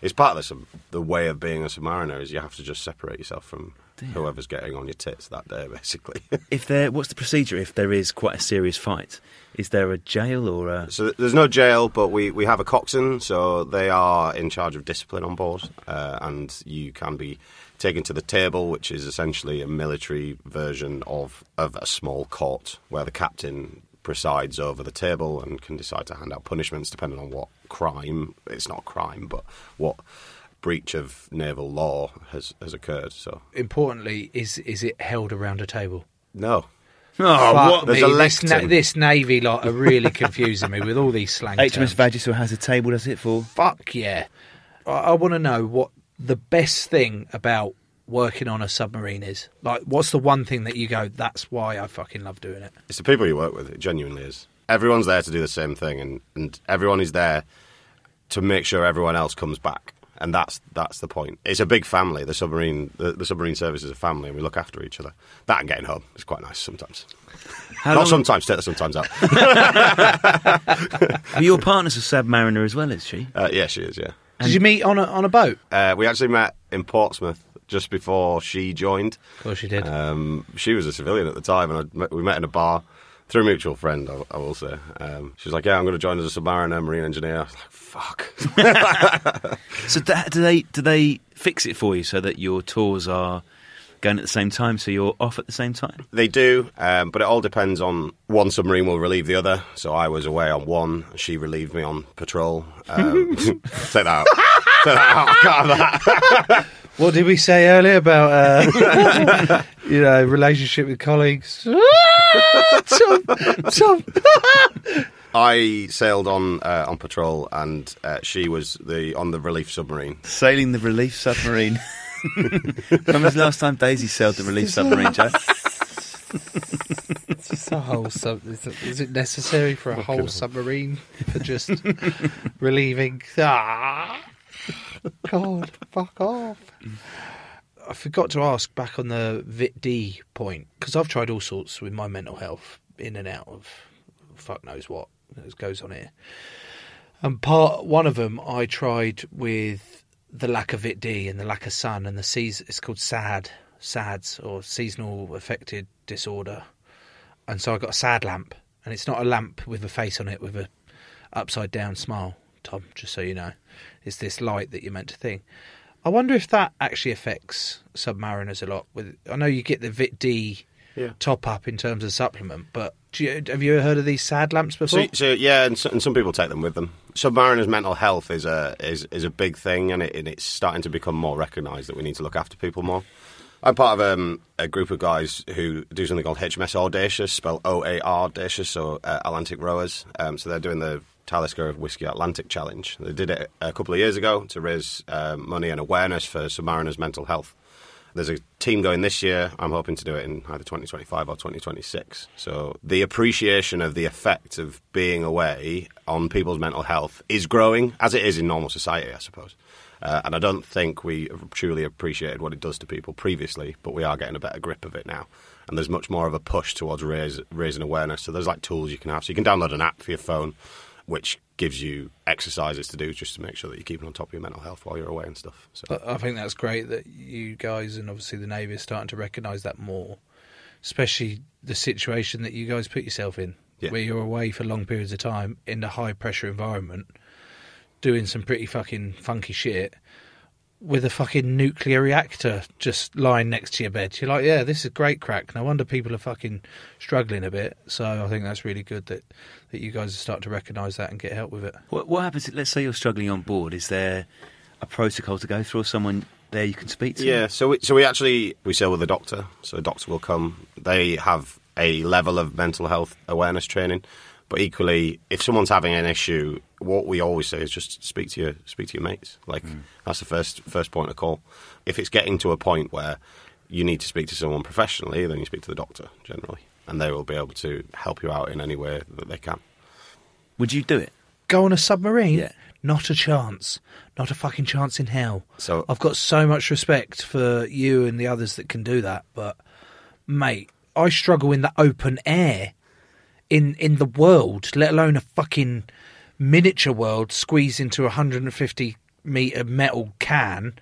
It's part of the, the way of being a submariner is you have to just separate yourself from whoever's getting on your tits that day, basically. If there, what's the procedure if there is quite a serious fight? Is there a jail or a? so there's no jail, but we, we have a coxswain, so they are in charge of discipline on board, uh, and you can be taken to the table, which is essentially a military version of of a small court where the captain presides over the table and can decide to hand out punishments depending on what crime. It's not a crime, but what breach of naval law has has occurred. So Importantly, is is it held around a table? no. Oh, Fuck There's me, a this, lectern. this navy lot are really confusing me with all these slang HMS terms. Vagisil has a table, does it, for? Fuck yeah! I, I want to know what the best thing about working on a submarine is. Like, what's the one thing that you go? That's why I fucking love doing it. It's the people you work with. It genuinely is. Everyone's there to do the same thing, and, and everyone is there to make sure everyone else comes back. And that's that's the point. It's a big family. The submarine the, the submarine service is a family, and we look after each other. That and getting home is quite nice sometimes. How Not long- sometimes, take the sometimes out. Are your partner's a submariner as well, is she? uh, yeah, she is. Yeah, Did you meet on a on a boat? uh, we actually met in Portsmouth just before she joined. Of course she did. Um, she was a civilian at the time, and I met, we met in a bar through a mutual friend. I, I will say. Um, she was like, "Yeah, I'm going to join as a submariner, marine engineer." I was like, "Fuck." So da- do they do they fix it for you so that your tours are going at the same time, so you're off at the same time? They do, um, but it all depends on one submarine will relieve the other. So I was away on one, she relieved me on patrol. Um, take that out. Take that out. I can't have that. What did we say earlier about uh, you know relationship with colleagues? Tom, Tom. I sailed on uh, on patrol, and uh, she was the on the relief submarine. Sailing the relief submarine. when was the last time Daisy sailed the relief submarine, Joe? It's a whole sub. Is it, is it necessary for a whole submarine for just relieving? Ah, God, fuck off. I forgot to ask back on the Vit D point because I've tried all sorts with my mental health in and out of fuck knows what goes on here. And part one of them I tried with the lack of Vit D and the lack of sun and the season. It's called SAD, SADS or seasonal affected disorder. And so I got a sad lamp, and it's not a lamp with a face on it with a upside down smile. Tom, just so you know, it's this light that you're meant to think. I wonder if that actually affects submariners a lot. With I know you get the Vit D Yeah. top up in terms of supplement, but do you, have you heard of these sad lamps before? So, so yeah, and, so, and some people take them with them. Submariners' mental health is a is, is a big thing, and, it, and it's starting to become more recognised that we need to look after people more. I'm part of um, a group of guys who do something called HMS Oardacious, spelled O A R Audacious, so uh, Atlantic Rowers. Um, so they're doing the Talisker of Whisky Atlantic Challenge. They did it a couple of years ago to raise um, money and awareness for submariners' mental health. There's a team going this year. I'm hoping to do it in either 2025 or 2026. So the appreciation of the effect of being away on people's mental health is growing, as it is in normal society, I suppose. Uh, and I don't think we truly appreciated what it does to people previously, but we are getting a better grip of it now. And there's much more of a push towards raise, raising awareness. So there's like tools you can have. So you can download an app for your phone, which gives you exercises to do just to make sure that you're keeping on top of your mental health while you're away and stuff. So I think that's great that you guys and obviously the Navy are starting to recognise that more, especially the situation that you guys put yourself in, Yeah. where you're away for long periods of time in a high pressure environment, doing some pretty fucking funky shit with a fucking nuclear reactor just lying next to your bed. You're like, yeah, this is great crack. No wonder people are fucking struggling a bit. So I think that's really good that, that you guys are starting to recognise that and get help with it. What, what happens? Let's say you're struggling on board. Is there a protocol to go through, or someone there you can speak to? Yeah, so we, so we actually we sail with a doctor. So a doctor will come. They have a level of mental health awareness training, but equally, if someone's having an issue, what we always say is just speak to your speak to your mates. Like mm. that's the first first point of call. If it's getting to a point where you need to speak to someone professionally, then you speak to the doctor generally, and they will be able to help you out in any way that they can. Would you do it? Go on a submarine? Yeah. Not a chance. Not a fucking chance in hell. So- I've got so much respect for you and the others that can do that, but mate, I struggle in the open air in in the world, let alone a fucking miniature world squeezed into a 150 meter metal can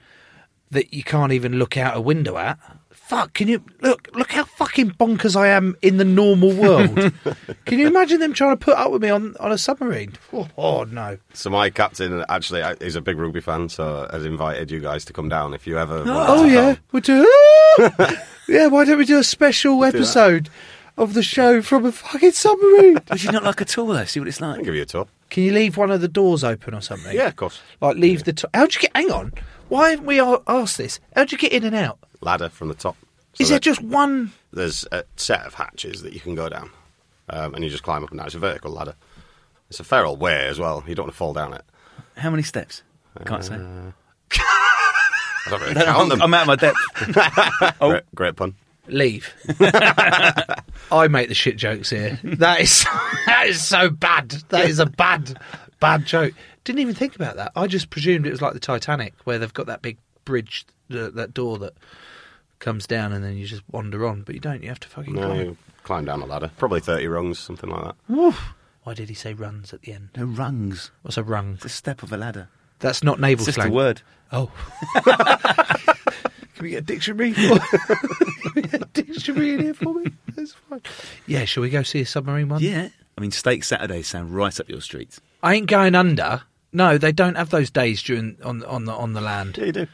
that you can't even look out a window at. Fuck, can you look look how fucking bonkers I am in the normal world. can you imagine them trying to put up with me on, on a submarine? Oh, oh, no. So my captain actually is a big rugby fan, so has invited you guys to come down if you ever. Oh, want Oh yeah, come. we do. yeah, why don't we do a special episode of the show from a fucking submarine? Would you not like a tour though? See what it's like. I'll like. give you a tour. Can you leave one of the doors open or something? Yeah, of course. Like leave the. To- How'd you get? Hang on. Why haven't we a- asked this? How'd you get in and out? Ladder from the top. So Is there just one? There's a set of hatches that you can go down, um, and you just climb up and down. It's a vertical ladder. It's a fair old way as well. You don't want to fall down it. How many steps? I can't say. I don't really count I'm, them. I'm out of my depth. great, great pun. Leave. I make the shit jokes here. That is that is so bad. That is a bad bad joke. Didn't even think about that. I just presumed it was like the Titanic, where they've got that big bridge, uh, that door that comes down, and then you just wander on. But you don't. You have to fucking No, climb. you climb down a ladder. Probably 30 rungs, something like that. Woof. Why did he say runs at the end? No rungs. What's a rung? It's a step of a ladder. That's not naval It's just slang. a word. Oh. Can we get a dictionary? Can we get a dictionary in here for me? That's fine. Yeah, shall we go see a submarine one? Yeah. I mean, Steak Saturdays sound right up your street. I ain't going under. No, they don't have those days during on on the on the land. Yeah, you do.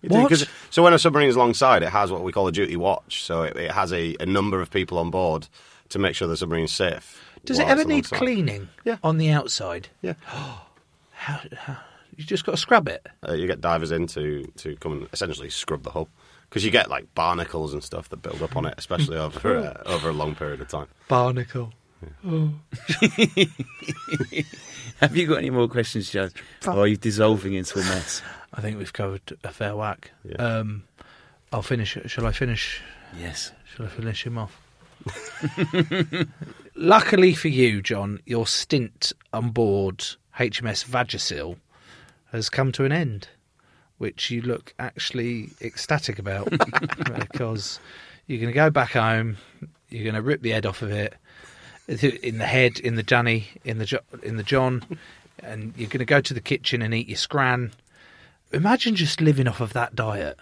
You do, What? 'cause- so when a submarine is alongside, it has what we call a duty watch. So it, it has a, a number of people on board to make sure the submarine's safe. Does it while ever it's need alongside. cleaning? Yeah. On the outside. Yeah. How, how you just got to scrub it. Uh, you get divers in to, to come and essentially scrub the hull. Because you get like barnacles and stuff that build up on it, especially over uh, over a long period of time. Barnacle. Have you got any more questions, Joe? Or are you dissolving into a mess? I think we've covered a fair whack. Yeah. Um, I'll finish. Shall I finish? Yes. Shall I finish him off? Luckily for you, John, your stint on board HMS Vagisil has come to an end, which you look actually ecstatic about because you're going to go back home, you're going to rip the head off of it, in the head, in the Johnny, in the jo- in the John, and you're going to go to the kitchen and eat your scran. Imagine just living off of that diet.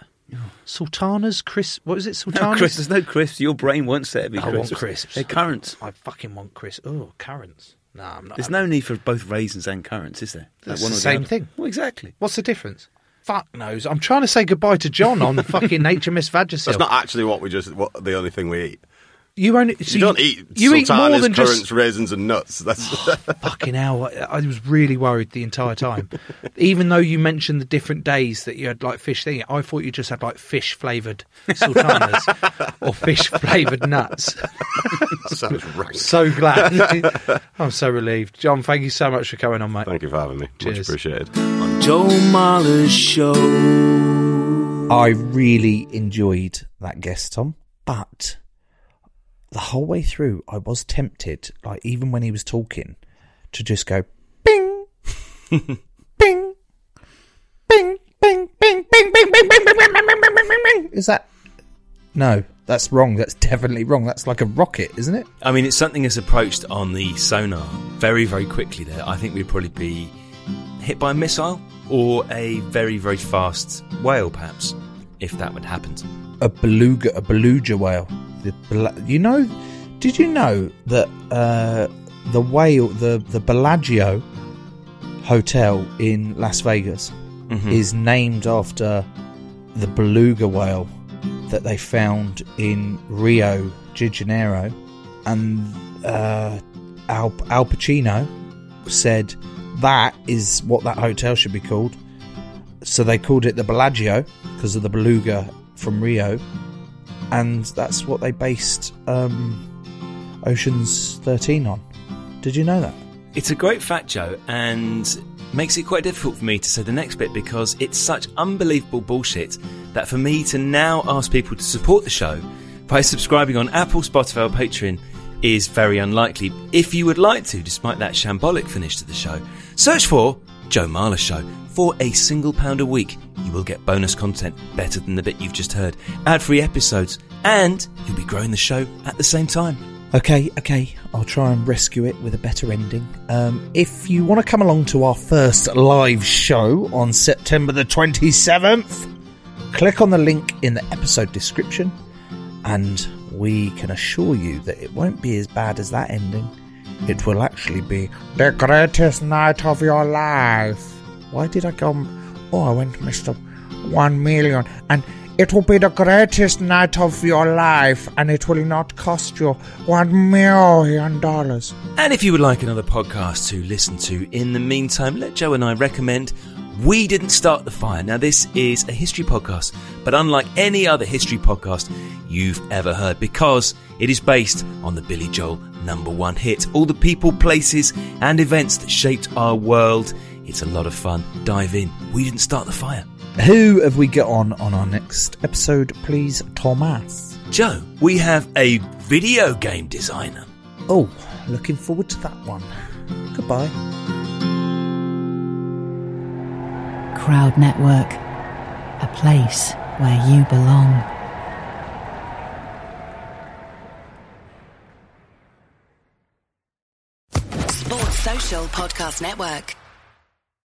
Sultanas, Chris. What was it? No Sultanas. crisps. There's no crisps. Your brain there to be I crisps. want crisps. They're currants. I fucking want crisps. Oh, currants. No, I'm not. There's no need for both raisins and currants, is there? That's one the or same other. thing. Well, exactly. What's the difference? Fuck knows. I'm trying to say goodbye to John on the fucking HMS Vagisil. That's not actually what we just what the only thing we eat. You only. So you don't eat You eat more sultanas, than currants, just raisins, and nuts. That's oh, fucking hell. I I was really worried the entire time. Even though you mentioned the different days that you had like fish thing, I thought you just had like fish flavoured sultanas or fish flavoured nuts. that sounds rank. So glad. I'm so relieved. John, thank you so much for coming on, mate. Thank you for having me. Cheers. Much appreciated. On Joe Marler's show. I really enjoyed that guest, Tom, but the whole way through, I was tempted, like even when he was talking, to just go bing, bing, bing, bing, bing, bing, bing, bing, bing, bing, bing, bing, bing, bing, bing, bing. Is that? No, that's wrong. That's definitely wrong. That's like a rocket, isn't it? I mean, it's something that's approached on the sonar very, very quickly there. I think we'd probably be hit by a missile or a very, very fast whale, perhaps, if that would happen. a beluga, a beluga whale. The you know, did you know that uh, the whale, the the Bellagio hotel in Las Vegas, Mhm. is named after the beluga whale that they found in Rio de Janeiro, and uh, Al Al Pacino said that is what that hotel should be called. So they called it the Bellagio because of the beluga from Rio, and that's what they based um, Ocean's 13 on. Did you know that? It's a great fact, Joe, and makes it quite difficult for me to say the next bit because it's such unbelievable bullshit that for me to now ask people to support the show by subscribing on Apple, Spotify, or Patreon is very unlikely. If you would like to, despite that shambolic finish to the show, search for Joe Marler Show. For a single pound a week, you will get bonus content better than the bit you've just heard, ad free episodes, and you'll be growing the show at the same time. Okay, okay, I'll try and rescue it with a better ending. Um, if you want to come along to our first live show on September the 27th, click on the link in the episode description, and we can assure you that it won't be as bad as that ending. It will actually be The greatest night of your life. Why did I go? Oh, I went Mr. One million. And it will be the greatest night of your life, and it will not cost you one million dollars. And if you would like another podcast to listen to in the meantime, let Joe and I recommend We Didn't Start the Fire. Now, this is a history podcast, but unlike any other history podcast you've ever heard, because it is based on the Billy Joel number one hit, all the people, places, and events that shaped our world. It's a lot of fun. Dive in. We didn't start the fire. Who have we got on on our next episode, please, Thomas? Joe, we have a video game designer. Oh, looking forward to that one. Goodbye. Crowd Network, a place where you belong. Sports Social Podcast Network.